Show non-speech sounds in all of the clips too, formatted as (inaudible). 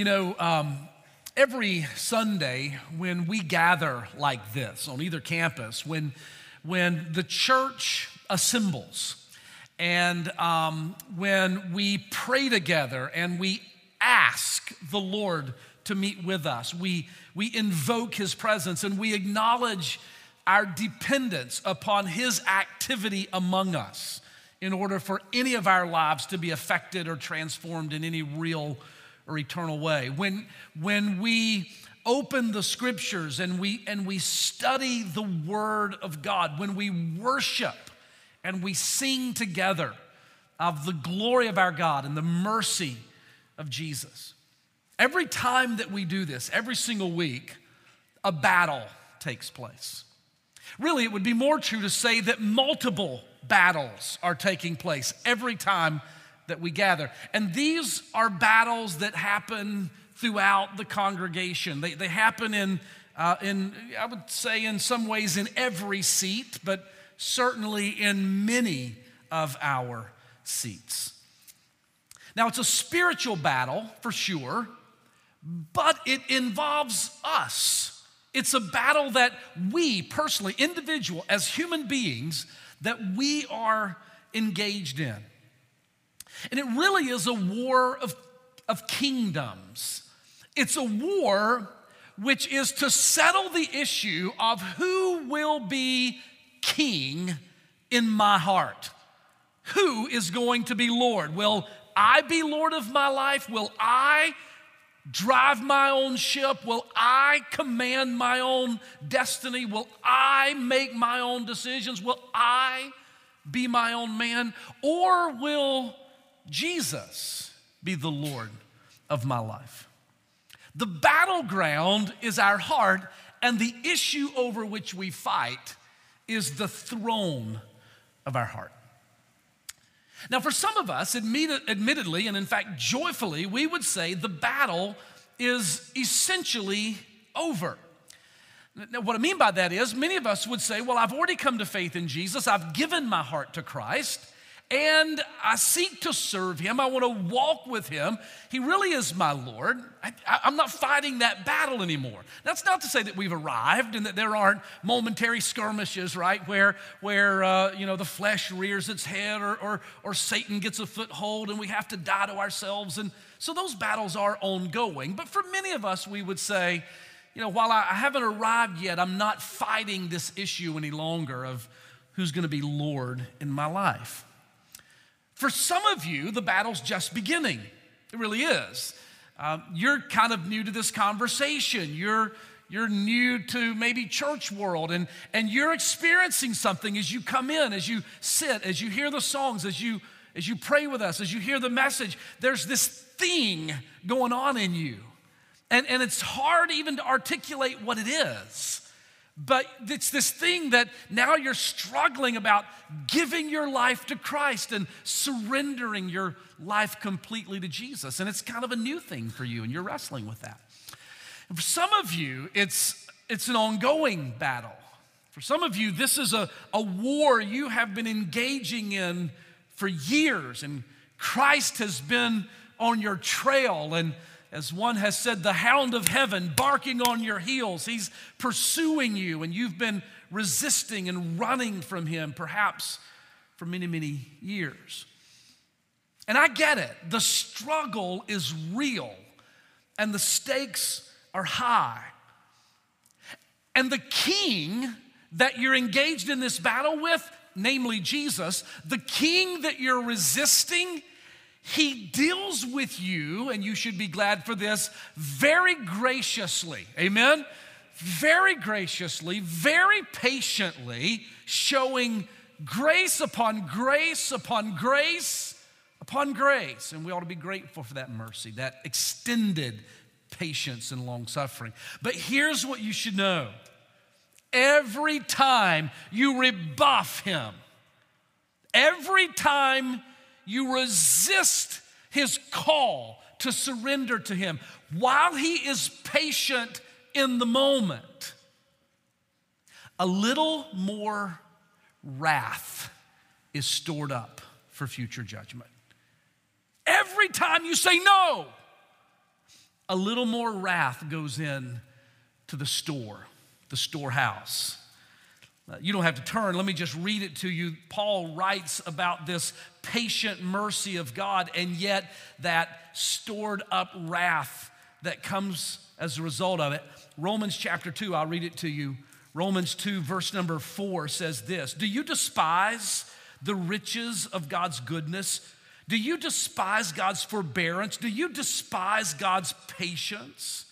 You know, um, every Sunday when we gather like this on either campus, when, when the church assembles and um, when we pray together and we ask the Lord to meet with us, we, we invoke his presence and we acknowledge our dependence upon his activity among us in order for any of our lives to be affected or transformed in any real or eternal way. When, when we open the scriptures and we, and we study the word of God, when we worship and we sing together of the glory of our God and the mercy of Jesus. Every time that we do this, every single week, a battle takes place. Really, it would be more true to say that multiple battles are taking place every time that we gather. And these are battles that happen throughout the congregation. They, they happen in, uh, in, I would say, in some ways, in every seat, but certainly in many of our seats. Now, it's a spiritual battle for sure, but it involves us. It's a battle that we personally, individual, as human beings, that we are engaged in. And it really is a war of, of kingdoms. It's a war which is to settle the issue of who will be king in my heart. Who is going to be Lord? Will I be Lord of my life? Will I drive my own ship? Will I command my own destiny? Will I make my own decisions? Will I be my own man? Or will Jesus be the Lord of my life. The battleground is our heart, and the issue over which we fight is the throne of our heart. Now, for some of us, admittedly, and in fact, joyfully, we would say the battle is essentially over. Now, what I mean by that is, many of us would say, Well, I've already come to faith in Jesus, I've given my heart to Christ and I seek to serve him. I want to walk with him. He really is my Lord. I, am not fighting that battle anymore. That's not to say that we've arrived and that there aren't momentary skirmishes, right, where, where uh, you know, the flesh rears its head or, or, or Satan gets a foothold and we have to die to ourselves. And so those battles are ongoing. But for many of us, we would say, you know, while I haven't arrived yet, I'm not fighting this issue any longer of who's going to be Lord in my life. For some of you, the battle's just beginning. It really is. Um, you're kind of new to this conversation. You're, you're new to maybe church world and, and you're experiencing something as you come in, as you sit, as you hear the songs, as you, as you pray with us, as you hear the message. There's this thing going on in you. And, and it's hard even to articulate what it is. But it's this thing that now you're struggling about giving your life to Christ and surrendering your life completely to Jesus. And it's kind of a new thing for you, and you're wrestling with that. For some of you, it's, it's an ongoing battle. For some of you, this is a, a war you have been engaging in for years, and Christ has been on your trail, and as one has said, the hound of heaven barking on your heels. He's pursuing you, and you've been resisting and running from him, perhaps for many, many years. And I get it. The struggle is real, and the stakes are high. And the king that you're engaged in this battle with, namely Jesus, the king that you're resisting, he deals with you, and you should be glad for this, very graciously. Amen? Very graciously, very patiently, showing grace upon grace upon grace upon grace. And we ought to be grateful for that mercy, that extended patience and long suffering. But here's what you should know every time you rebuff him, every time you resist his call to surrender to him while he is patient in the moment. A little more wrath is stored up for future judgment. Every time you say no, a little more wrath goes in to the store, the storehouse. Uh, you don't have to turn, let me just read it to you. Paul writes about this patient mercy of God and yet that stored up wrath that comes as a result of it. Romans chapter 2, I'll read it to you. Romans 2, verse number 4 says this Do you despise the riches of God's goodness? Do you despise God's forbearance? Do you despise God's patience?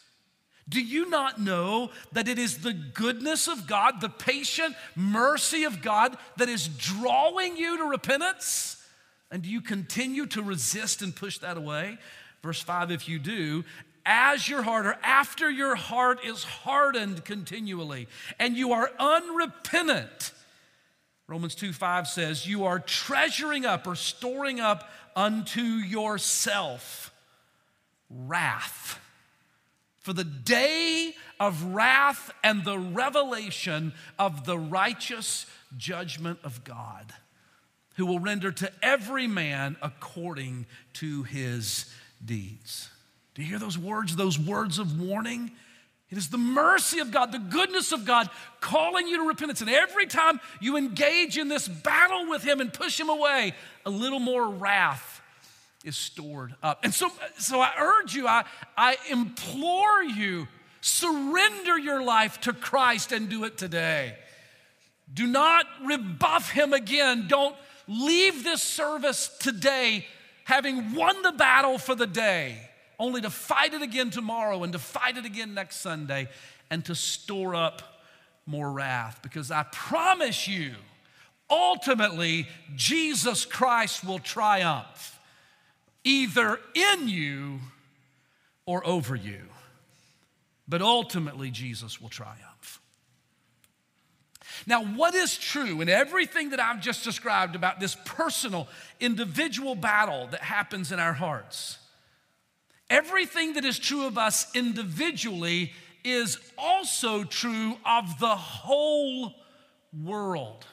Do you not know that it is the goodness of God, the patient mercy of God that is drawing you to repentance? And do you continue to resist and push that away? Verse 5 if you do, as your heart or after your heart is hardened continually and you are unrepentant, Romans 2 5 says, you are treasuring up or storing up unto yourself wrath for the day of wrath and the revelation of the righteous judgment of God, who will render to every man according to his deeds. Do you hear those words, those words of warning? It is the mercy of God, the goodness of God calling you to repentance. And every time you engage in this battle with Him and push Him away, a little more wrath is stored up. And so, so I urge you, I, I implore you, surrender your life to Christ and do it today. Do not rebuff him again. Don't leave this service today having won the battle for the day, only to fight it again tomorrow and to fight it again next Sunday and to store up more wrath. Because I promise you, ultimately, Jesus Christ will triumph either in you or over you. But ultimately, Jesus will triumph. Now, what is true in everything that I've just described about this personal, individual battle that happens in our hearts? Everything that is true of us individually is also true of the whole world.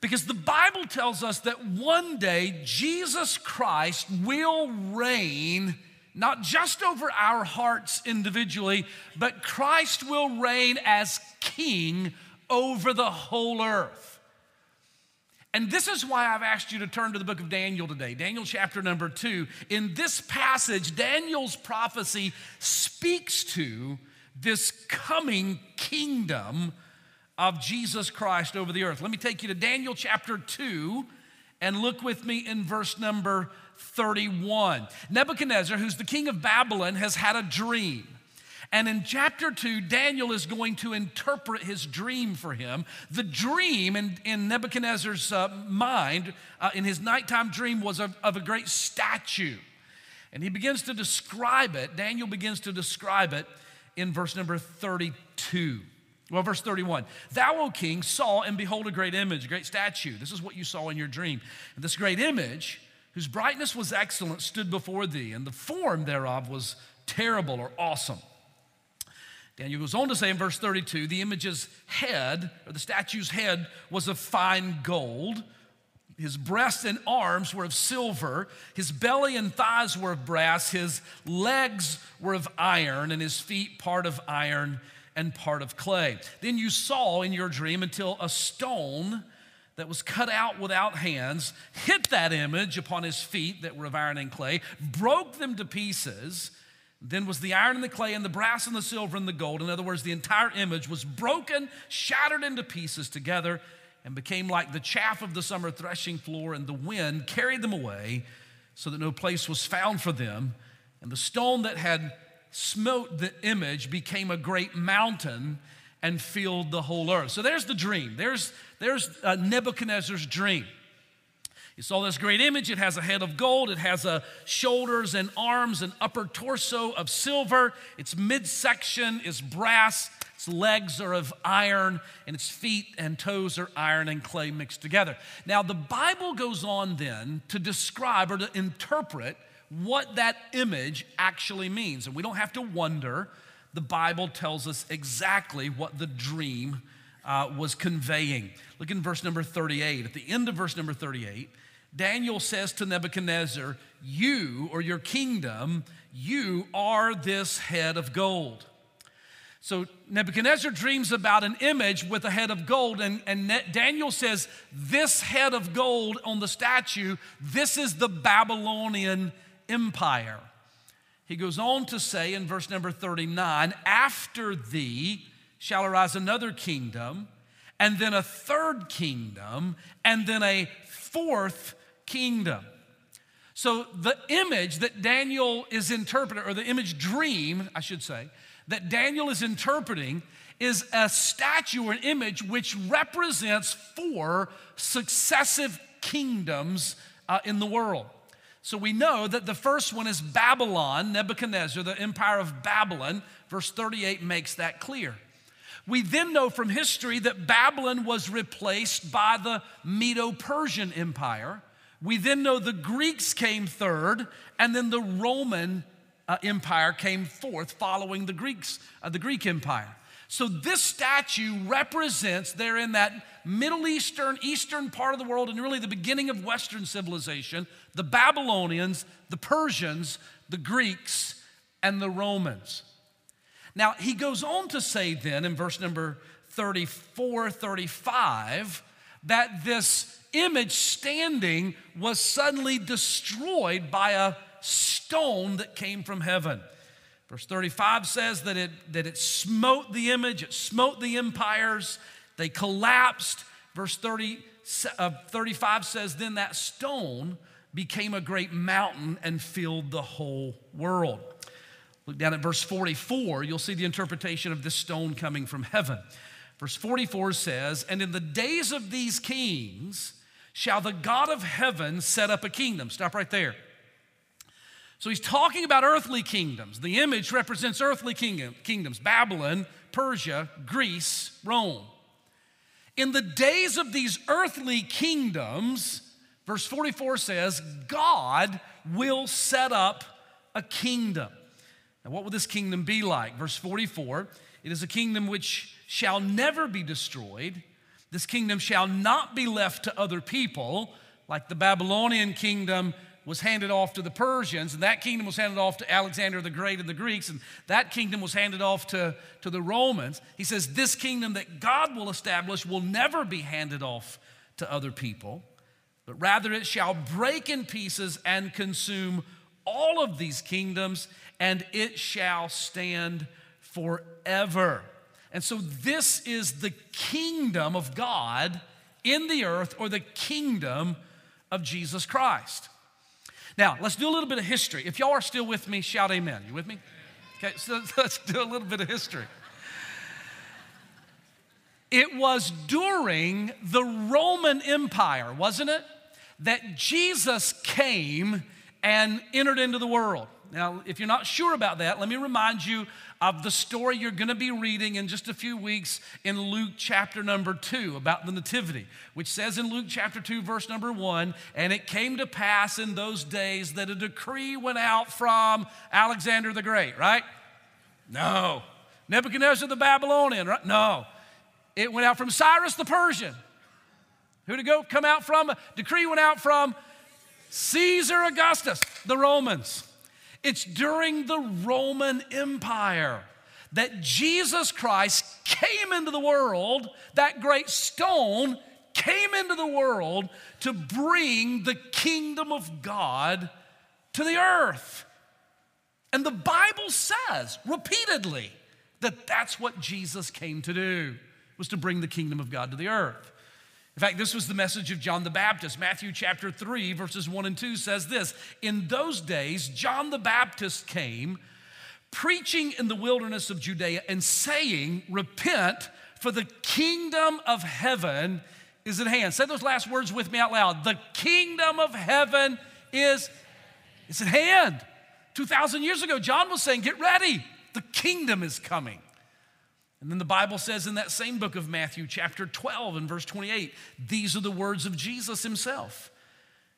Because the Bible tells us that one day Jesus Christ will reign not just over our hearts individually, but Christ will reign as king over the whole earth. And this is why I've asked you to turn to the book of Daniel today, Daniel chapter number two. In this passage, Daniel's prophecy speaks to this coming kingdom of Jesus Christ over the earth. Let me take you to Daniel chapter 2 and look with me in verse number 31. Nebuchadnezzar, who's the king of Babylon, has had a dream. And in chapter 2, Daniel is going to interpret his dream for him. The dream in, in Nebuchadnezzar's uh, mind, uh, in his nighttime dream, was of, of a great statue. And he begins to describe it, Daniel begins to describe it in verse number 32. Well, verse 31 Thou, O king, saw and behold a great image, a great statue. This is what you saw in your dream. And this great image, whose brightness was excellent, stood before thee, and the form thereof was terrible or awesome. Daniel goes on to say in verse 32 the image's head, or the statue's head, was of fine gold. His breast and arms were of silver. His belly and thighs were of brass. His legs were of iron, and his feet part of iron and part of clay. Then you saw in your dream until a stone that was cut out without hands hit that image upon his feet that were of iron and clay, broke them to pieces. Then was the iron and the clay and the brass and the silver and the gold. In other words, the entire image was broken, shattered into pieces together, and became like the chaff of the summer threshing floor, and the wind carried them away so that no place was found for them. And the stone that had smote the image, became a great mountain, and filled the whole earth. So there's the dream. There's, there's uh, Nebuchadnezzar's dream. You saw this great image. It has a head of gold. It has a shoulders and arms and upper torso of silver. Its midsection is brass. Its legs are of iron, and its feet and toes are iron and clay mixed together. Now, the Bible goes on then to describe or to interpret what that image actually means. And we don't have to wonder. The Bible tells us exactly what the dream uh, was conveying. Look in verse number 38. At the end of verse number 38, Daniel says to Nebuchadnezzar, You or your kingdom, you are this head of gold. So Nebuchadnezzar dreams about an image with a head of gold, and, and Daniel says, This head of gold on the statue, this is the Babylonian Empire. He goes on to say in verse number 39 After thee shall arise another kingdom, and then a third kingdom, and then a fourth kingdom. So the image that Daniel is interpreting, or the image dream, I should say, that Daniel is interpreting is a statue or an image which represents four successive kingdoms uh, in the world. So we know that the first one is Babylon, Nebuchadnezzar, the empire of Babylon. Verse 38 makes that clear. We then know from history that Babylon was replaced by the Medo Persian Empire. We then know the Greeks came third, and then the Roman uh, Empire came fourth following the Greeks, uh, the Greek Empire. So this statue represents, there in that Middle Eastern, Eastern part of the world, and really the beginning of Western civilization, the Babylonians, the Persians, the Greeks, and the Romans. Now, he goes on to say then in verse number 34, 35, that this image standing was suddenly destroyed by a stone that came from heaven. Verse 35 says that it, that it smote the image, it smote the empires, they collapsed. Verse 30, uh, 35 says, Then that stone became a great mountain and filled the whole world. Look down at verse 44, you'll see the interpretation of this stone coming from heaven. Verse 44 says, And in the days of these kings shall the God of heaven set up a kingdom. Stop right there. So he's talking about earthly kingdoms. The image represents earthly kingdom, kingdoms Babylon, Persia, Greece, Rome. In the days of these earthly kingdoms, verse 44 says, God will set up a kingdom. Now, what will this kingdom be like? Verse 44 it is a kingdom which shall never be destroyed. This kingdom shall not be left to other people, like the Babylonian kingdom was handed off to the Persians, and that kingdom was handed off to Alexander the Great and the Greeks, and that kingdom was handed off to, to the Romans. He says, This kingdom that God will establish will never be handed off to other people, but rather it shall break in pieces and consume all of these kingdoms, and it shall stand forever. And so, this is the kingdom of God in the earth, or the kingdom of Jesus Christ. Now, let's do a little bit of history. If y'all are still with me, shout amen. You with me? Okay, so (laughs) let's do a little bit of history. It was during the Roman Empire, wasn't it, that Jesus came and entered into the world. Now, if you're not sure about that, let me remind you of the story you're going to be reading in just a few weeks in Luke chapter number two about the Nativity, which says in Luke chapter 2, verse number 1 And it came to pass in those days that a decree went out from Alexander the Great, right? No. Nebuchadnezzar the Babylonian, right? No. It went out from Cyrus the Persian. Who it go come out from? Decree went out from Caesar Augustus, the Romans. It's during the Roman Empire that Jesus Christ came into the world, that great stone came into the world to bring the kingdom of God to the earth. And the Bible says repeatedly that that's what Jesus came to do was to bring the kingdom of God to the earth. In fact, this was the message of John the Baptist. Matthew chapter 3, verses 1 and 2 says this In those days, John the Baptist came preaching in the wilderness of Judea and saying, Repent, for the kingdom of heaven is at hand. Say those last words with me out loud. The kingdom of heaven is it's at hand. 2,000 years ago, John was saying, Get ready, the kingdom is coming. And then the Bible says in that same book of Matthew, chapter 12 and verse 28, these are the words of Jesus himself.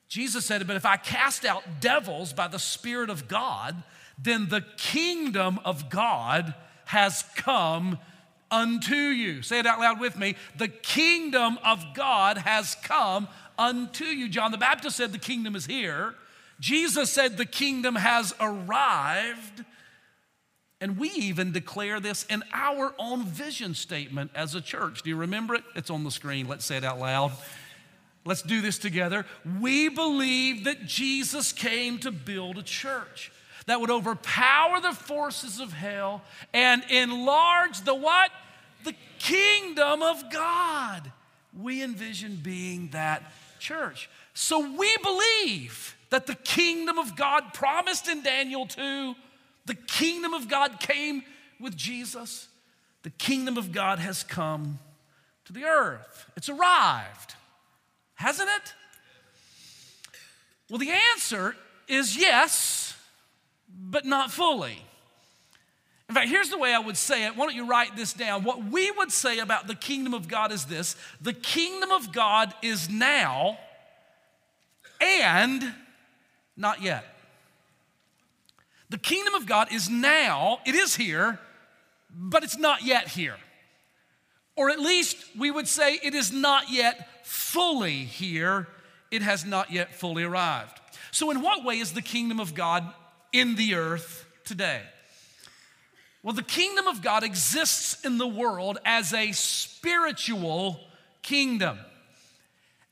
Jesus said, But if I cast out devils by the Spirit of God, then the kingdom of God has come unto you. Say it out loud with me. The kingdom of God has come unto you. John the Baptist said, The kingdom is here. Jesus said, The kingdom has arrived. And we even declare this in our own vision statement as a church. Do you remember it? It's on the screen. Let's say it out loud. Let's do this together. We believe that Jesus came to build a church that would overpower the forces of hell and enlarge the what? The kingdom of God. We envision being that church. So we believe that the kingdom of God promised in Daniel 2 the kingdom of God came with Jesus. The kingdom of God has come to the earth. It's arrived, hasn't it? Well, the answer is yes, but not fully. In fact, here's the way I would say it. Why don't you write this down? What we would say about the kingdom of God is this the kingdom of God is now and not yet. The kingdom of God is now, it is here, but it's not yet here. Or at least we would say it is not yet fully here, it has not yet fully arrived. So, in what way is the kingdom of God in the earth today? Well, the kingdom of God exists in the world as a spiritual kingdom.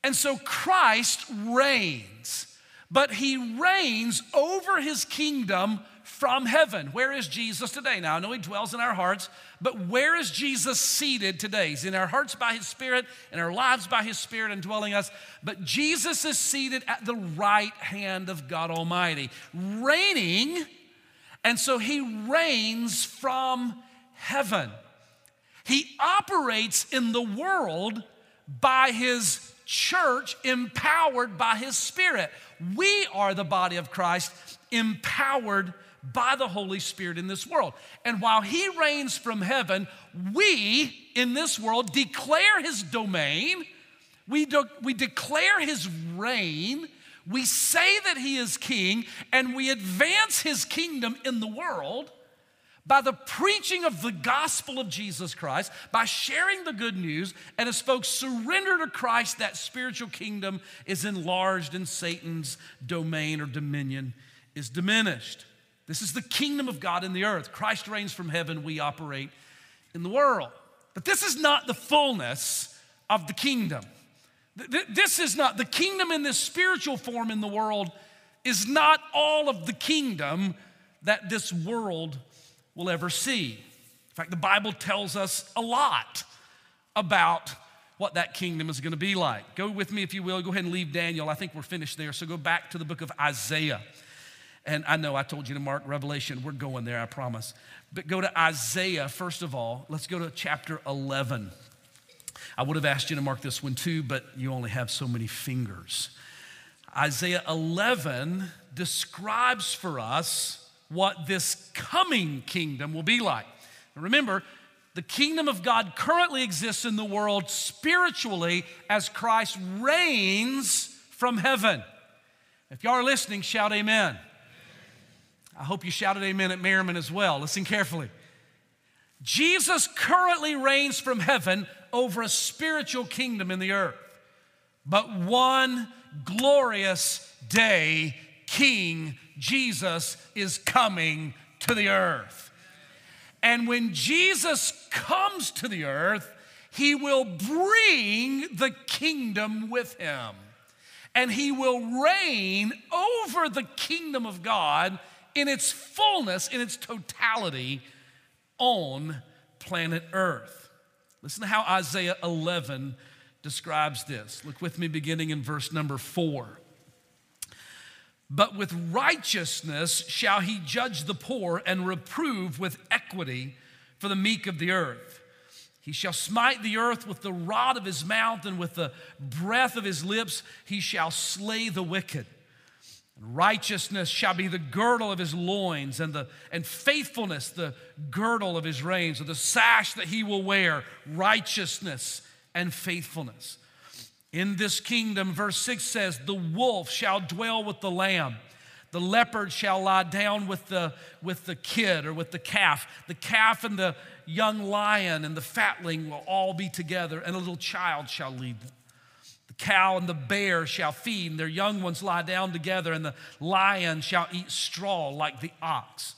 And so Christ reigns but he reigns over his kingdom from heaven. Where is Jesus today? Now, I know he dwells in our hearts, but where is Jesus seated today? He's in our hearts by his Spirit, in our lives by his Spirit, and dwelling us. But Jesus is seated at the right hand of God Almighty, reigning, and so he reigns from heaven. He operates in the world by his church empowered by his Spirit. We are the body of Christ empowered by the Holy Spirit in this world. And while He reigns from heaven, we in this world declare His domain, we, we declare His reign, we say that He is King, and we advance His kingdom in the world by the preaching of the gospel of Jesus Christ, by sharing the good news, and as folks surrender to Christ, that spiritual kingdom is enlarged and Satan's domain or dominion is diminished. This is the kingdom of God in the earth. Christ reigns from heaven, we operate in the world. But this is not the fullness of the kingdom. This is not the kingdom in this spiritual form in the world, is not all of the kingdom that this world will ever see. In fact, the Bible tells us a lot about what that kingdom is going to be like. Go with me, if you will. Go ahead and leave Daniel. I think we're finished there. So go back to the book of Isaiah. And I know I told you to mark Revelation. We're going there, I promise. But go to Isaiah, first of all. Let's go to chapter 11. I would have asked you to mark this one too, but you only have so many fingers. Isaiah 11 describes for us what this coming kingdom will be like. Now remember, the kingdom of God currently exists in the world spiritually as Christ reigns from heaven. If y'all are listening, shout amen. I hope you shouted amen at Merriman as well. Listen carefully. Jesus currently reigns from heaven over a spiritual kingdom in the earth. But one glorious day, King Jesus is coming to the earth. And when Jesus comes to the earth, he will bring the kingdom with him. And he will reign over the kingdom of God in its fullness, in its totality on planet earth. Listen to how Isaiah 11 describes this. Look with me beginning in verse number four. But with righteousness shall he judge the poor and reprove with equity for the meek of the earth. He shall smite the earth with the rod of his mouth, and with the breath of his lips he shall slay the wicked. And righteousness shall be the girdle of his loins, and, the, and faithfulness the girdle of his reins, or the sash that he will wear, righteousness and faithfulness. In this kingdom, verse 6 says, the wolf shall dwell with the lamb. The leopard shall lie down with the, with the kid or with the calf. The calf and the young lion and the fatling will all be together, and a little child shall lead them. The cow and the bear shall feed, and their young ones lie down together, and the lion shall eat straw like the ox.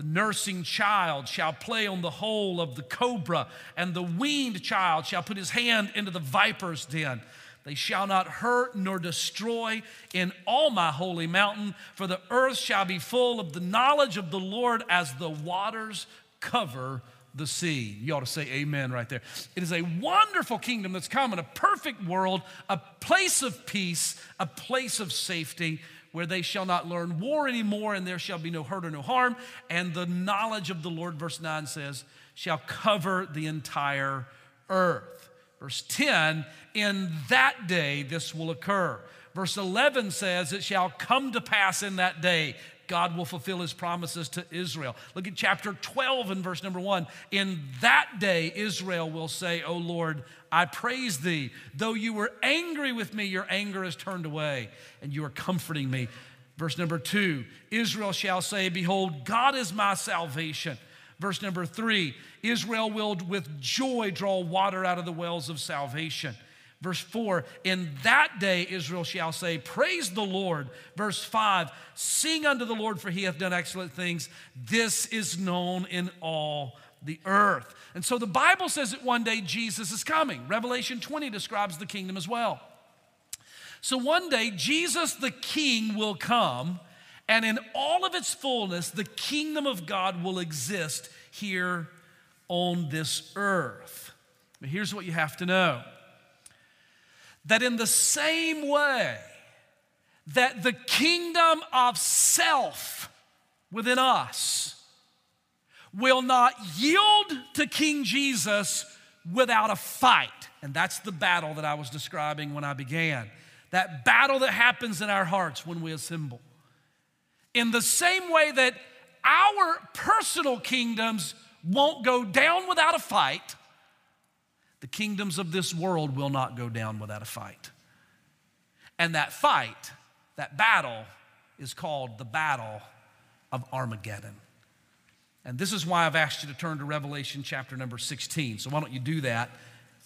The nursing child shall play on the hole of the cobra, and the weaned child shall put his hand into the viper's den. They shall not hurt nor destroy in all my holy mountain, for the earth shall be full of the knowledge of the Lord as the waters cover the sea. You ought to say amen right there. It is a wonderful kingdom that's coming, a perfect world, a place of peace, a place of safety where they shall not learn war anymore, and there shall be no hurt or no harm. And the knowledge of the Lord, verse 9 says, shall cover the entire earth. Verse 10, in that day this will occur. Verse 11 says, It shall come to pass in that day. God will fulfill his promises to Israel. Look at chapter 12 and verse number 1. In that day, Israel will say, O Lord, I praise thee. Though you were angry with me, your anger is turned away, and you are comforting me. Verse number 2 Israel shall say, Behold, God is my salvation. Verse number 3 Israel will with joy draw water out of the wells of salvation. Verse 4, in that day Israel shall say, Praise the Lord. Verse 5, Sing unto the Lord, for he hath done excellent things. This is known in all the earth. And so the Bible says that one day Jesus is coming. Revelation 20 describes the kingdom as well. So one day Jesus the King will come, and in all of its fullness, the kingdom of God will exist here on this earth. But here's what you have to know that in the same way that the kingdom of self within us will not yield to King Jesus without a fight. And that's the battle that I was describing when I began. That battle that happens in our hearts when we assemble. In the same way that our personal kingdoms won't go down without a fight, the kingdoms of this world will not go down without a fight. And that fight, that battle, is called the Battle of Armageddon. And this is why I've asked you to turn to Revelation chapter number 16. So why don't you do that?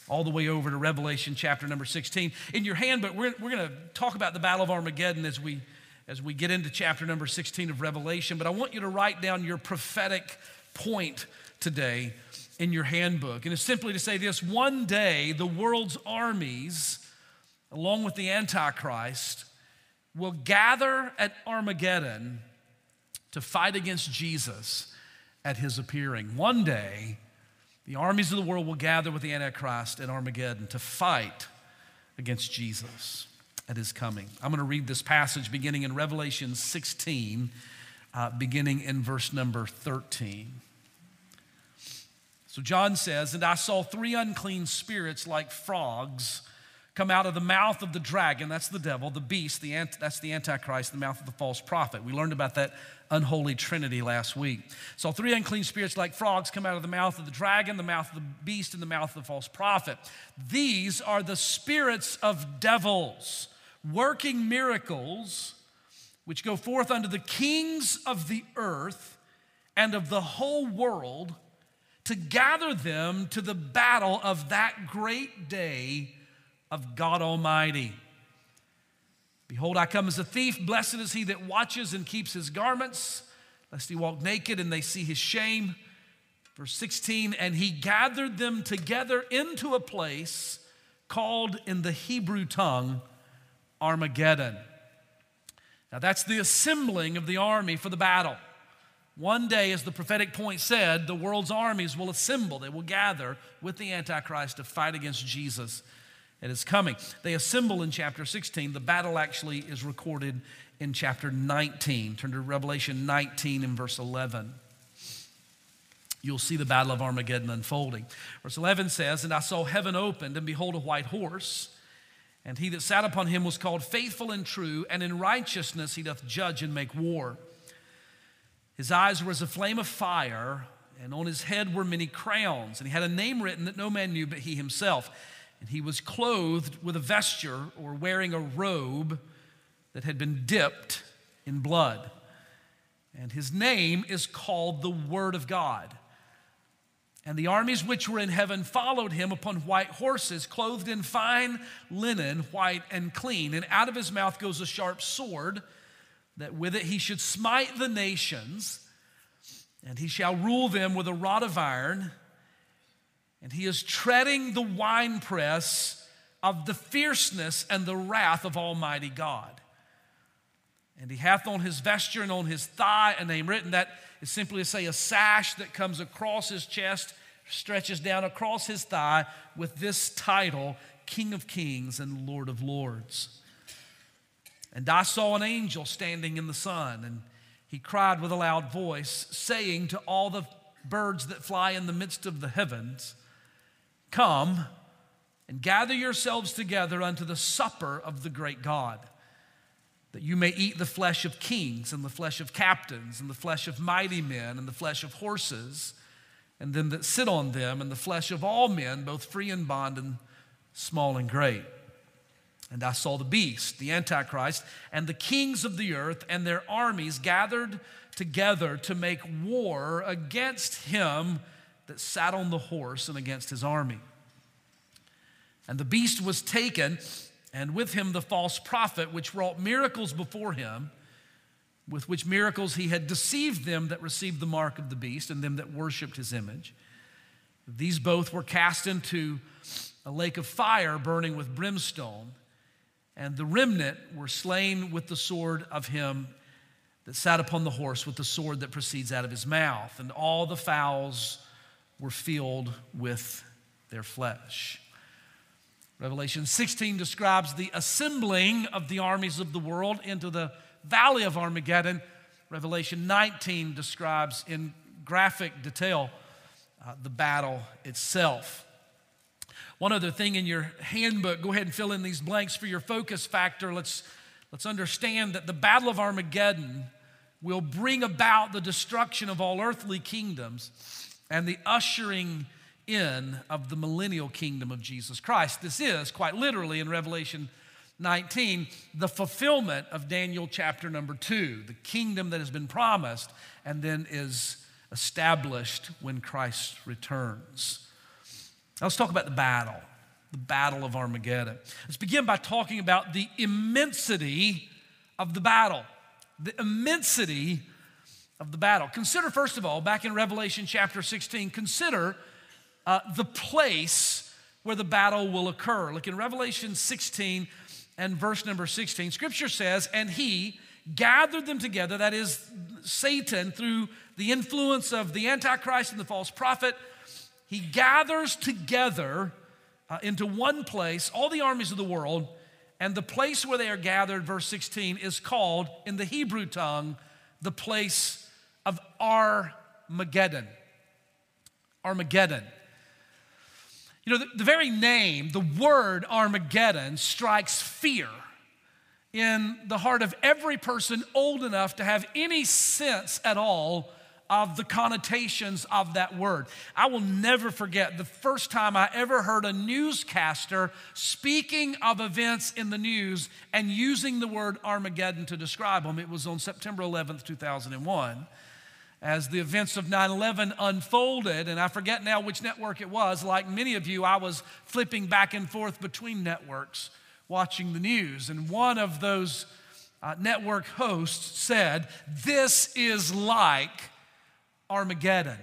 All the way over to Revelation chapter number 16. In your handbook, we're, we're going to talk about the Battle of Armageddon as we, as we get into chapter number 16 of Revelation. But I want you to write down your prophetic point today in your handbook. And it's simply to say this one day, the world's armies, along with the Antichrist, will gather at Armageddon to fight against Jesus at his appearing. One day, the armies of the world will gather with the Antichrist at Armageddon to fight against Jesus at his coming. I'm going to read this passage beginning in Revelation 16, uh, beginning in verse number 13. So John says, And I saw three unclean spirits like frogs come out of the mouth of the dragon, that's the devil, the beast, the ant, that's the Antichrist, the mouth of the false prophet. We learned about that unholy trinity last week. So three unclean spirits like frogs come out of the mouth of the dragon, the mouth of the beast, and the mouth of the false prophet. These are the spirits of devils working miracles which go forth unto the kings of the earth and of the whole world to gather them to the battle of that great day of God Almighty. Behold, I come as a thief. Blessed is he that watches and keeps his garments, lest he walk naked and they see his shame. Verse 16, and he gathered them together into a place called in the Hebrew tongue Armageddon. Now, that's the assembling of the army for the battle. One day, as the prophetic point said, the world's armies will assemble. They will gather with the Antichrist to fight against Jesus at his coming. They assemble in chapter 16. The battle actually is recorded in chapter 19. Turn to Revelation 19 and verse 11. You'll see the battle of Armageddon unfolding. Verse 11 says, And I saw heaven opened, and behold, a white horse. And he that sat upon him was called faithful and true, and in righteousness he doth judge and make war. His eyes were as a flame of fire, and on his head were many crowns. And he had a name written that no man knew but he himself. And he was clothed with a vesture or wearing a robe that had been dipped in blood. And his name is called the Word of God. And the armies which were in heaven followed him upon white horses, clothed in fine linen, white and clean. And out of his mouth goes a sharp sword, that with it he should smite the nations, and he shall rule them with a rod of iron. And he is treading the winepress of the fierceness and the wrath of Almighty God. And he hath on his vesture and on his thigh a name written that is simply to say a sash that comes across his chest, stretches down across his thigh with this title King of Kings and Lord of Lords. And I saw an angel standing in the sun, and he cried with a loud voice, saying to all the birds that fly in the midst of the heavens, Come and gather yourselves together unto the supper of the great God that you may eat the flesh of kings and the flesh of captains and the flesh of mighty men and the flesh of horses and them that sit on them and the flesh of all men, both free and bond and small and great. And I saw the beast, the Antichrist, and the kings of the earth and their armies gathered together to make war against him that sat on the horse and against his army. And the beast was taken and with him the false prophet, which wrought miracles before him, with which miracles he had deceived them that received the mark of the beast and them that worshiped his image. These both were cast into a lake of fire burning with brimstone, and the remnant were slain with the sword of him that sat upon the horse with the sword that proceeds out of his mouth, and all the fowls were filled with their flesh. Revelation 16 describes the assembling of the armies of the world into the valley of Armageddon. Revelation 19 describes in graphic detail uh, the battle itself. One other thing in your handbook, go ahead and fill in these blanks for your focus factor. Let's, let's understand that the Battle of Armageddon will bring about the destruction of all earthly kingdoms and the ushering in of the millennial kingdom of Jesus Christ. This is, quite literally, in Revelation 19, the fulfillment of Daniel chapter number two, the kingdom that has been promised and then is established when Christ returns. Now let's talk about the battle, the battle of Armageddon. Let's begin by talking about the immensity of the battle. The immensity of the battle. Consider, first of all, back in Revelation chapter 16, consider uh, the place where the battle will occur. Look in Revelation 16 and verse number 16. Scripture says, And he gathered them together, that is, Satan, through the influence of the Antichrist and the false prophet, he gathers together uh, into one place all the armies of the world. And the place where they are gathered, verse 16, is called in the Hebrew tongue the place of Armageddon. Armageddon. You know, the, the very name, the word Armageddon, strikes fear in the heart of every person old enough to have any sense at all of the connotations of that word. I will never forget the first time I ever heard a newscaster speaking of events in the news and using the word Armageddon to describe them. It was on September 11th, 2001 as the events of 9 11 unfolded, and I forget now which network it was, like many of you, I was flipping back and forth between networks watching the news. And one of those uh, network hosts said, This is like Armageddon.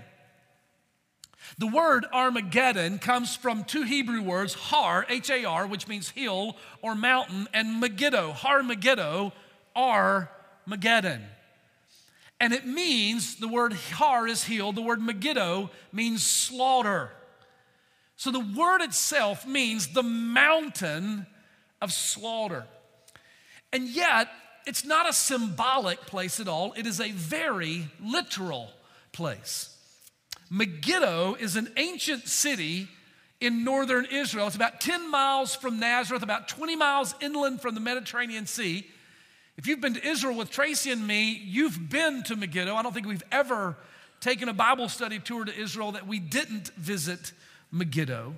The word Armageddon comes from two Hebrew words, Har, H A R, which means hill or mountain, and Megiddo, Har Megiddo, Armageddon. And it means, the word har is healed, the word Megiddo means slaughter. So the word itself means the mountain of slaughter. And yet, it's not a symbolic place at all, it is a very literal place. Megiddo is an ancient city in northern Israel. It's about 10 miles from Nazareth, about 20 miles inland from the Mediterranean Sea. If you've been to Israel with Tracy and me, you've been to Megiddo. I don't think we've ever taken a Bible study tour to Israel that we didn't visit Megiddo.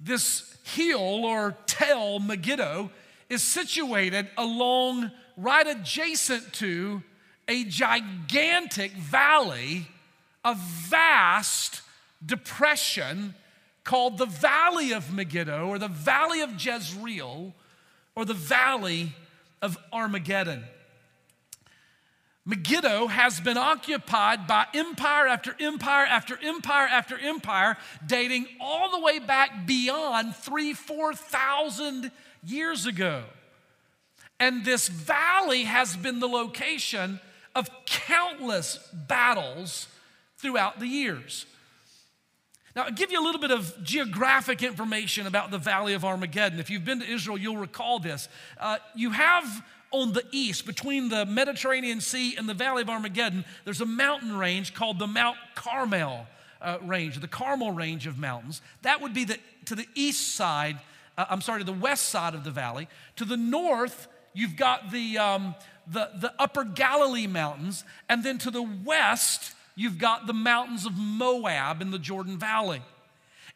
This hill or tell Megiddo is situated along, right adjacent to a gigantic valley a vast depression called the Valley of Megiddo or the Valley of Jezreel or the Valley of Armageddon. Megiddo has been occupied by empire after empire after empire after empire, dating all the way back beyond three, 4,000 years ago. And this valley has been the location of countless battles throughout the years. Now, I'll give you a little bit of geographic information about the Valley of Armageddon. If you've been to Israel, you'll recall this. Uh, you have on the east, between the Mediterranean Sea and the Valley of Armageddon, there's a mountain range called the Mount Carmel uh, range, the Carmel range of mountains. That would be the, to the east side, uh, I'm sorry, to the west side of the valley. To the north, you've got the, um, the, the upper Galilee mountains. And then to the west, you've got the mountains of Moab in the Jordan Valley.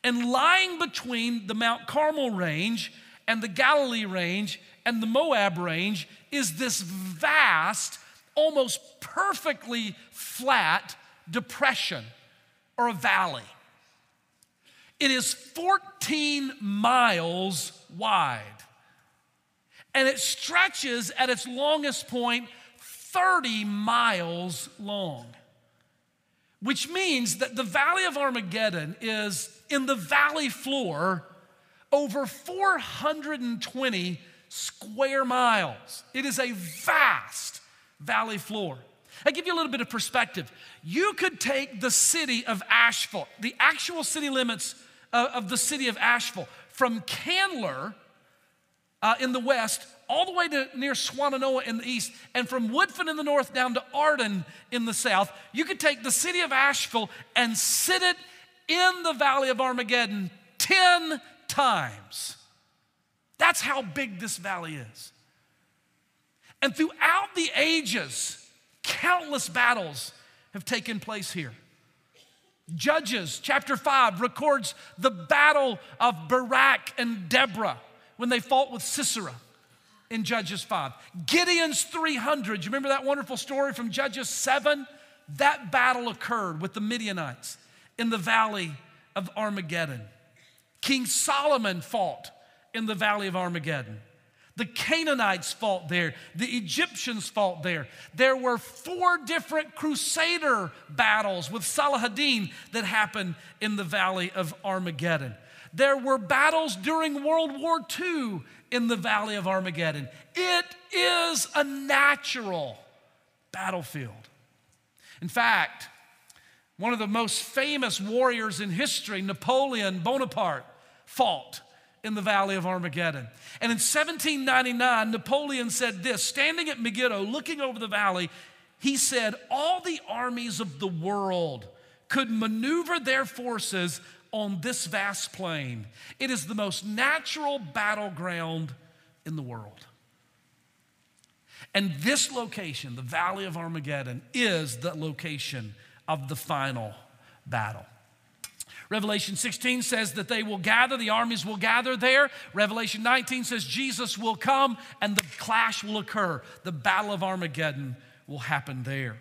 And lying between the Mount Carmel range and the Galilee range and the Moab range is this vast, almost perfectly flat depression or a valley. It is 14 miles wide and it stretches at its longest point 30 miles long, which means that the Valley of Armageddon is in the valley floor over 420 square miles. It is a vast valley floor. I give you a little bit of perspective. You could take the city of Asheville, the actual city limits of the city of Asheville, from Candler uh, in the west all the way to near Swannanoa in the east, and from Woodfin in the north down to Arden in the south. You could take the city of Asheville and sit it in the valley of Armageddon 10 times. That's how big this valley is. And throughout the ages, countless battles have taken place here. Judges chapter 5 records the battle of Barak and Deborah when they fought with Sisera in Judges 5. Gideon's 300, you remember that wonderful story from Judges 7? That battle occurred with the Midianites in the valley of Armageddon. King Solomon fought in the valley of Armageddon. The Canaanites fought there. The Egyptians fought there. There were four different crusader battles with Saladin that happened in the valley of Armageddon. There were battles during World War II in the valley of Armageddon. It is a natural battlefield. In fact, one of the most famous warriors in history, Napoleon Bonaparte, fought in the valley of Armageddon. And in 1799, Napoleon said this standing at Megiddo, looking over the valley, he said, All the armies of the world could maneuver their forces on this vast plain. It is the most natural battleground in the world. And this location, the Valley of Armageddon, is the location of the final battle. Revelation 16 says that they will gather, the armies will gather there. Revelation 19 says Jesus will come and the clash will occur. The battle of Armageddon will happen there.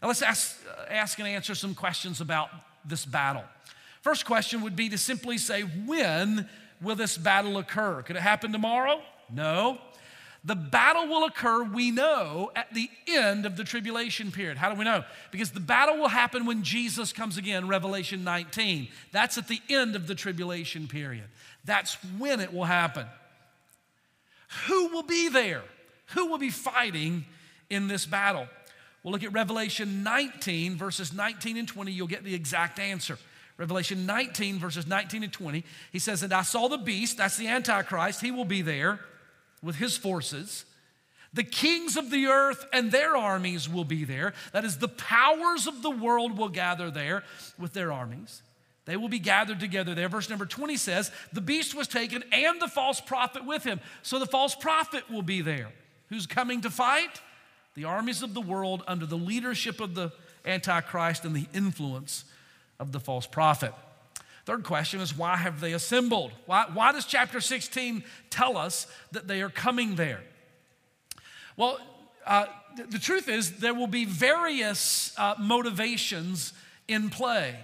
Now let's ask, uh, ask and answer some questions about this battle. First question would be to simply say, when will this battle occur? Could it happen tomorrow? No. The battle will occur, we know, at the end of the tribulation period. How do we know? Because the battle will happen when Jesus comes again, Revelation 19. That's at the end of the tribulation period. That's when it will happen. Who will be there? Who will be fighting in this battle? We'll look at Revelation 19, verses 19 and 20. You'll get the exact answer. Revelation 19, verses 19 and 20. He says, And I saw the beast, that's the Antichrist, he will be there with his forces. The kings of the earth and their armies will be there. That is, the powers of the world will gather there with their armies. They will be gathered together there. Verse number 20 says, The beast was taken and the false prophet with him. So the false prophet will be there. Who's coming to fight? The armies of the world under the leadership of the Antichrist and the influence of the false prophet. Third question is why have they assembled? Why, why does chapter 16 tell us that they are coming there? Well, uh, th- the truth is there will be various uh, motivations in play.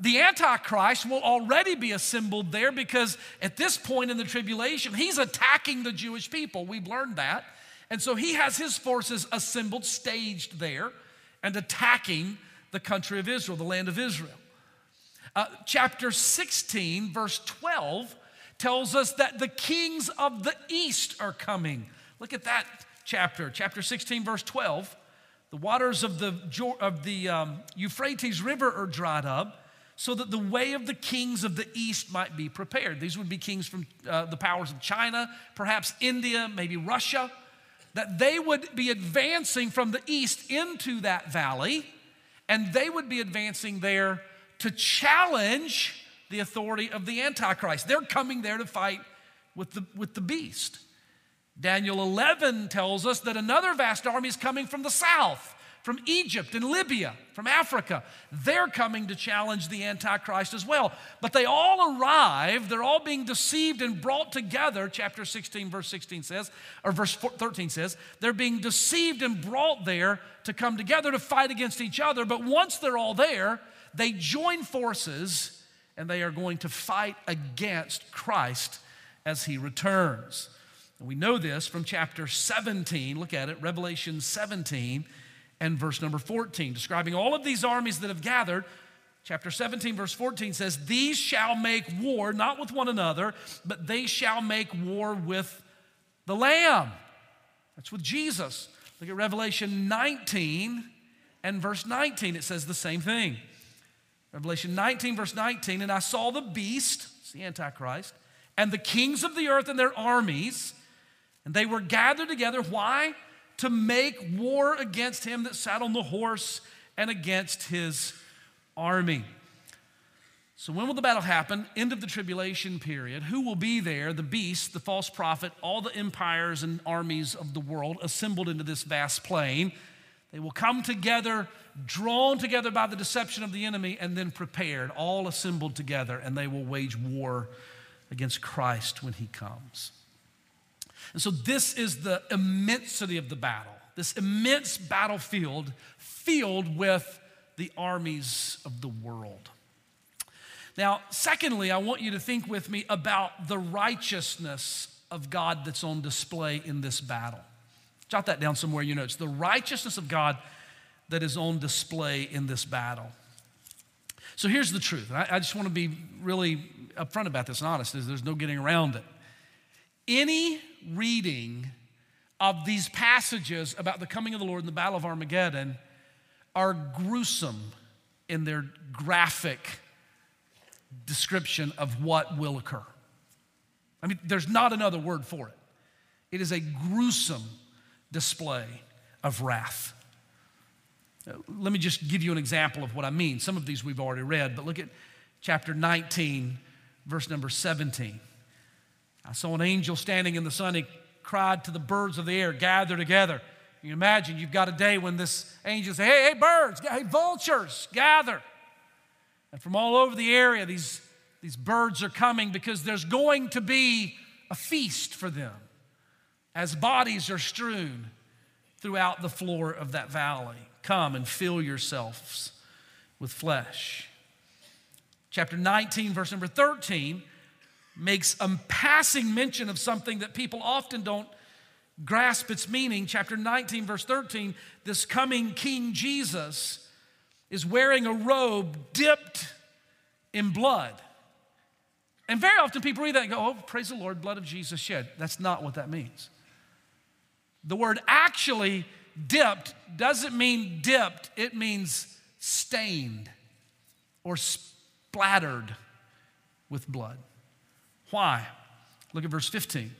The Antichrist will already be assembled there because at this point in the tribulation, he's attacking the Jewish people. We've learned that. And so he has his forces assembled, staged there, and attacking the country of Israel, the land of Israel. Uh, chapter 16, verse 12, tells us that the kings of the east are coming. Look at that chapter, chapter 16, verse 12. The waters of the, of the um, Euphrates River are dried up so that the way of the kings of the east might be prepared. These would be kings from uh, the powers of China, perhaps India, maybe Russia, that they would be advancing from the east into that valley, and they would be advancing there to challenge the authority of the Antichrist. They're coming there to fight with the, with the beast. Daniel 11 tells us that another vast army is coming from the south from Egypt and Libya, from Africa. They're coming to challenge the Antichrist as well. But they all arrive, they're all being deceived and brought together, chapter 16, verse 16 says, or verse 13 says, they're being deceived and brought there to come together to fight against each other. But once they're all there, they join forces and they are going to fight against Christ as he returns. We know this from chapter 17. Look at it, Revelation 17 and verse number 14, describing all of these armies that have gathered. Chapter 17, verse 14 says, These shall make war, not with one another, but they shall make war with the Lamb. That's with Jesus. Look at Revelation 19 and verse 19. It says the same thing. Revelation 19, verse 19, and I saw the beast, it's the Antichrist, and the kings of the earth and their armies, and they were gathered together. Why? To make war against him that sat on the horse and against his army. So, when will the battle happen? End of the tribulation period. Who will be there? The beast, the false prophet, all the empires and armies of the world assembled into this vast plain. They will come together, drawn together by the deception of the enemy, and then prepared, all assembled together, and they will wage war against Christ when he comes. And so, this is the immensity of the battle, this immense battlefield filled with the armies of the world. Now, secondly, I want you to think with me about the righteousness of God that's on display in this battle. Jot that down somewhere in your notes. The righteousness of God that is on display in this battle. So here's the truth. I, I just want to be really upfront about this and honest. There's no getting around it. Any reading of these passages about the coming of the Lord and the Battle of Armageddon are gruesome in their graphic description of what will occur. I mean, there's not another word for it. It is a gruesome display of wrath. Let me just give you an example of what I mean. Some of these we've already read, but look at chapter 19, verse number 17. I saw an angel standing in the sun. He cried to the birds of the air, gather together. You imagine you've got a day when this angel says, Hey, hey, birds, hey, vultures, gather. And from all over the area, these, these birds are coming because there's going to be a feast for them as bodies are strewn throughout the floor of that valley. Come and fill yourselves with flesh. Chapter 19, verse number 13 makes a passing mention of something that people often don't grasp its meaning. Chapter 19, verse 13 this coming King Jesus is wearing a robe dipped in blood. And very often people read that and go, oh, praise the Lord, blood of Jesus shed. That's not what that means. The word actually dipped doesn't mean dipped, it means stained or splattered with blood. Why? Look at verse 15.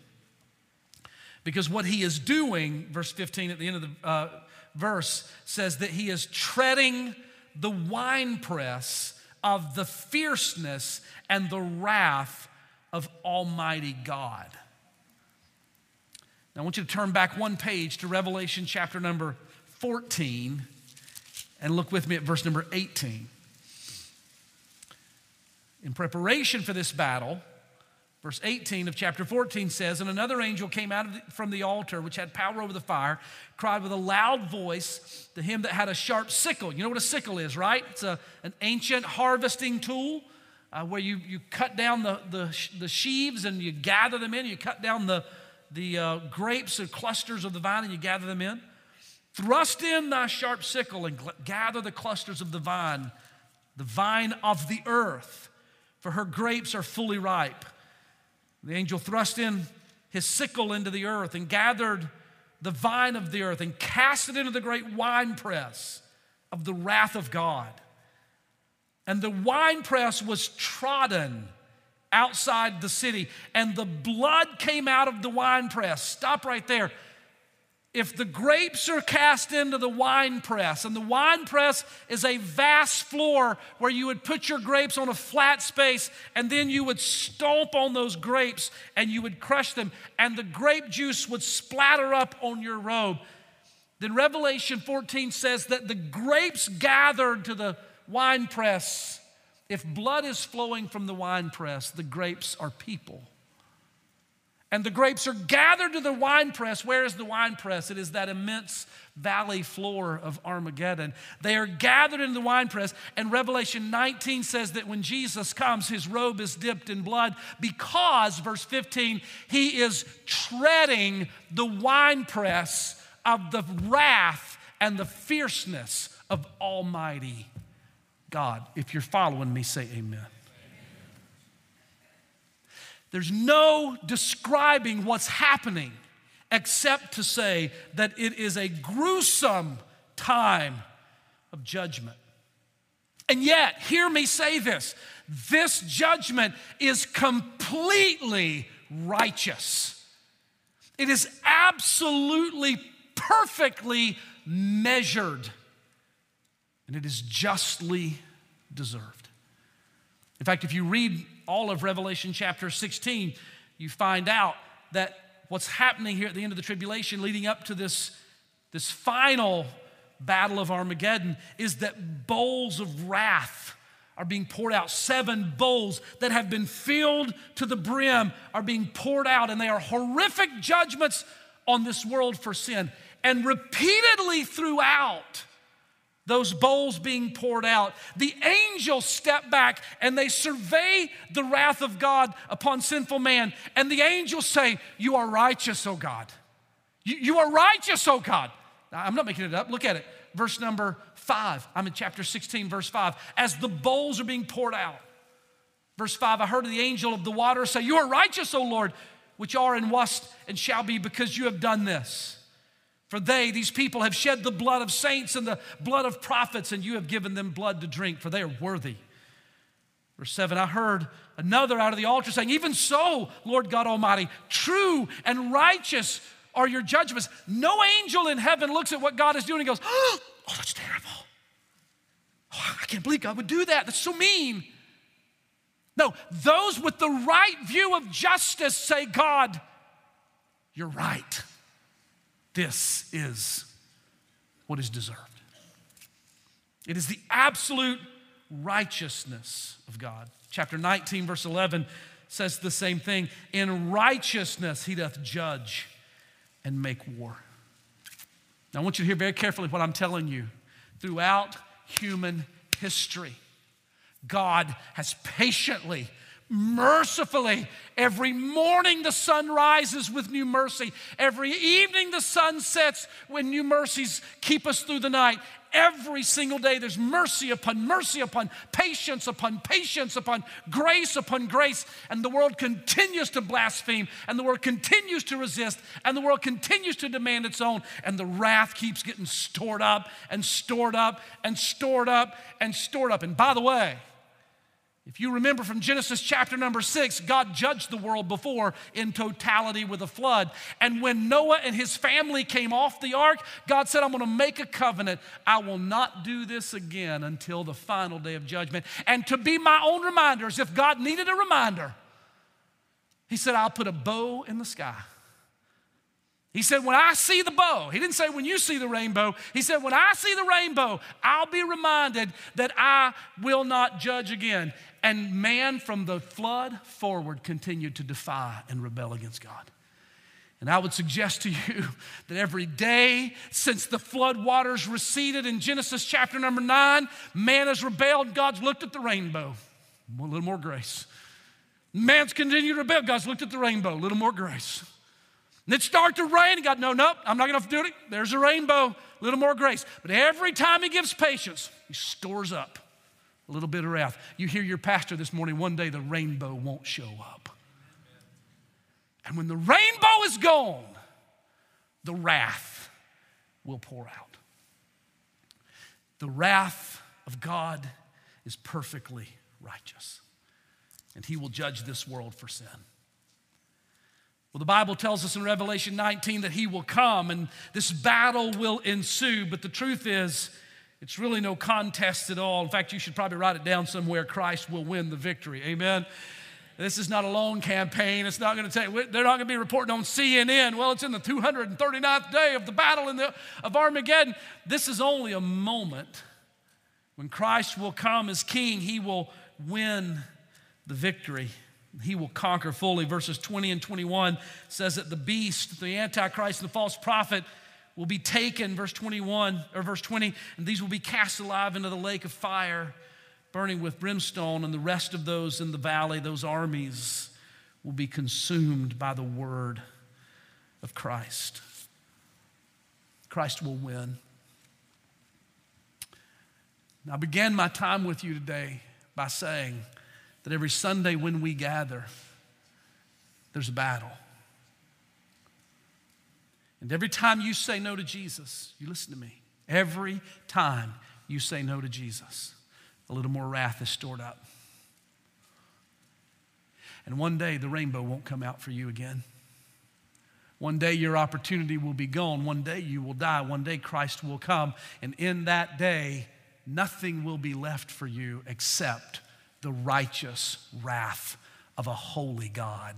Because what he is doing, verse 15 at the end of the uh, verse says that he is treading the winepress of the fierceness and the wrath of Almighty God. Now, I want you to turn back one page to Revelation chapter number 14 and look with me at verse number 18. In preparation for this battle, Verse 18 of chapter 14 says, And another angel came out the, from the altar, which had power over the fire, cried with a loud voice to him that had a sharp sickle. You know what a sickle is, right? It's a, an ancient harvesting tool uh, where you, you cut down the, the, the, sheaves and you gather them in. You cut down the, the uh, grapes or clusters of the vine and you gather them in. Thrust in thy sharp sickle and gather the clusters of the vine, the vine of the earth, for her grapes are fully ripe. The angel thrust in his sickle into the earth and gathered the vine of the earth and cast it into the great winepress of the wrath of God. And the winepress was trodden outside the city, and the blood came out of the winepress. Stop right there if the grapes are cast into the wine press, and the wine press is a vast floor where you would put your grapes on a flat space, and then you would stomp on those grapes and you would crush them, and the grape juice would splatter up on your robe. Then Revelation 14 says that the grapes gathered to the wine press, if blood is flowing from the wine press, the grapes are people. And the grapes are gathered to the winepress. Where is the winepress? It is that immense valley floor of Armageddon. They are gathered in the winepress. And Revelation 19 says that when Jesus comes, his robe is dipped in blood because, verse 15, he is treading the winepress of the wrath and the fierceness of Almighty God. If you're following me, say amen. There's no describing what's happening except to say that it is a gruesome time of judgment. And yet, hear me say this this judgment is completely righteous. It is absolutely, perfectly measured, and it is justly deserved. In fact, if you read all of Revelation chapter 16, you find out that what's happening here at the end of the tribulation, leading up to this, this final battle of Armageddon, is that bowls of wrath are being poured out. Seven bowls that have been filled to the brim are being poured out, and they are horrific judgments on this world for sin. And repeatedly throughout, those bowls being poured out, the angels step back and they survey the wrath of God upon sinful man. And the angels say, You are righteous, O God. You, you are righteous, O God. I'm not making it up. Look at it. Verse number five. I'm in chapter 16, verse five. As the bowls are being poured out. Verse five, I heard the angel of the water say, You are righteous, O Lord, which are and wast and shall be, because you have done this. For they, these people, have shed the blood of saints and the blood of prophets, and you have given them blood to drink, for they are worthy. Verse 7 I heard another out of the altar saying, Even so, Lord God Almighty, true and righteous are your judgments. No angel in heaven looks at what God is doing and goes, Oh, oh that's terrible. Oh, I can't believe God would do that. That's so mean. No, those with the right view of justice say, God, you're right. This is what is deserved. It is the absolute righteousness of God. Chapter 19, verse 11 says the same thing. In righteousness he doth judge and make war. Now, I want you to hear very carefully what I'm telling you. Throughout human history, God has patiently mercifully. Every morning the sun rises with new mercy. Every evening the sun sets when new mercies keep us through the night. Every single day there's mercy upon mercy upon patience upon patience upon grace upon grace. And the world continues to blaspheme and the world continues to resist and the world continues to demand its own. And the wrath keeps getting stored up and stored up and stored up and stored up. And by the way, if you remember from Genesis chapter number six, God judged the world before in totality with a flood. And when Noah and his family came off the ark, God said, I'm going to make a covenant. I will not do this again until the final day of judgment. And to be my own reminder, as if God needed a reminder, He said, I'll put a bow in the sky He said, When I see the bow, he didn't say when you see the rainbow. He said, When I see the rainbow, I'll be reminded that I will not judge again. And man from the flood forward continued to defy and rebel against God. And I would suggest to you (laughs) that every day since the flood waters receded in Genesis chapter number nine, man has rebelled. God's looked at the rainbow. A little more grace. Man's continued to rebel. God's looked at the rainbow. A little more grace. And it started to rain. God, no, nope, I'm not going to do it. There's a rainbow. A little more grace. But every time He gives patience, He stores up a little bit of wrath. You hear your pastor this morning, one day the rainbow won't show up. And when the rainbow is gone, the wrath will pour out. The wrath of God is perfectly righteous, and He will judge this world for sin. Well, the Bible tells us in Revelation 19 that He will come and this battle will ensue, but the truth is, it's really no contest at all. In fact, you should probably write it down somewhere Christ will win the victory. Amen. This is not a long campaign. It's not going to take, they're not going to be reporting on CNN. Well, it's in the 239th day of the battle in the, of Armageddon. This is only a moment. When Christ will come as king, he will win the victory. He will conquer fully. Verses 20 and 21 says that the beast, the Antichrist, and the false prophet will be taken, verse 21 or verse 20, and these will be cast alive into the lake of fire burning with brimstone, and the rest of those in the valley, those armies, will be consumed by the word of Christ. Christ will win. I began my time with you today by saying that every Sunday when we gather, there's a battle. And every time you say no to Jesus, you listen to me, every time you say no to Jesus, a little more wrath is stored up. And one day the rainbow won't come out for you again. One day your opportunity will be gone. One day you will die. One day Christ will come. And in that day, nothing will be left for you except the righteous wrath of a holy God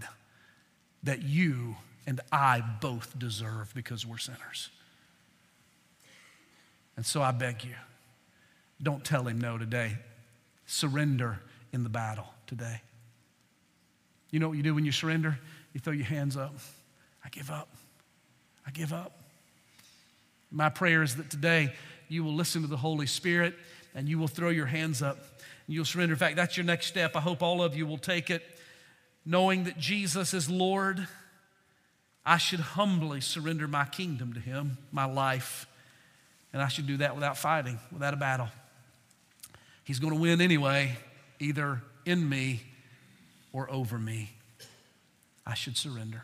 that you and I both deserve because we're sinners. And so I beg you. Don't tell him no today. Surrender in the battle today. You know what you do when you surrender? You throw your hands up. I give up. I give up. My prayer is that today you will listen to the Holy Spirit and you will throw your hands up you'll surrender. In fact, that's your next step. I hope all of you will take it, knowing that Jesus is Lord. I should humbly surrender my kingdom to Him, my life, and I should do that without fighting, without a battle. He's going to win anyway, either in me or over me. I should surrender.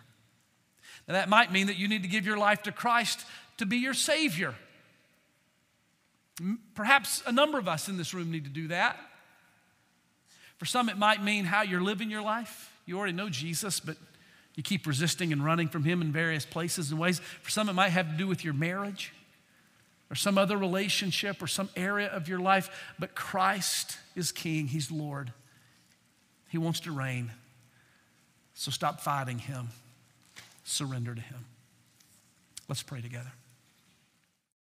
Now, that might mean that you need to give your life to Christ to be your Savior. Perhaps a number of us in this room need to do that. For some, it might mean how you're living your life. You already know Jesus, but you keep resisting and running from Him in various places and ways. For some, it might have to do with your marriage or some other relationship or some area of your life, but Christ is King, He's Lord. He wants to reign. So stop fighting Him, surrender to Him. Let's pray together.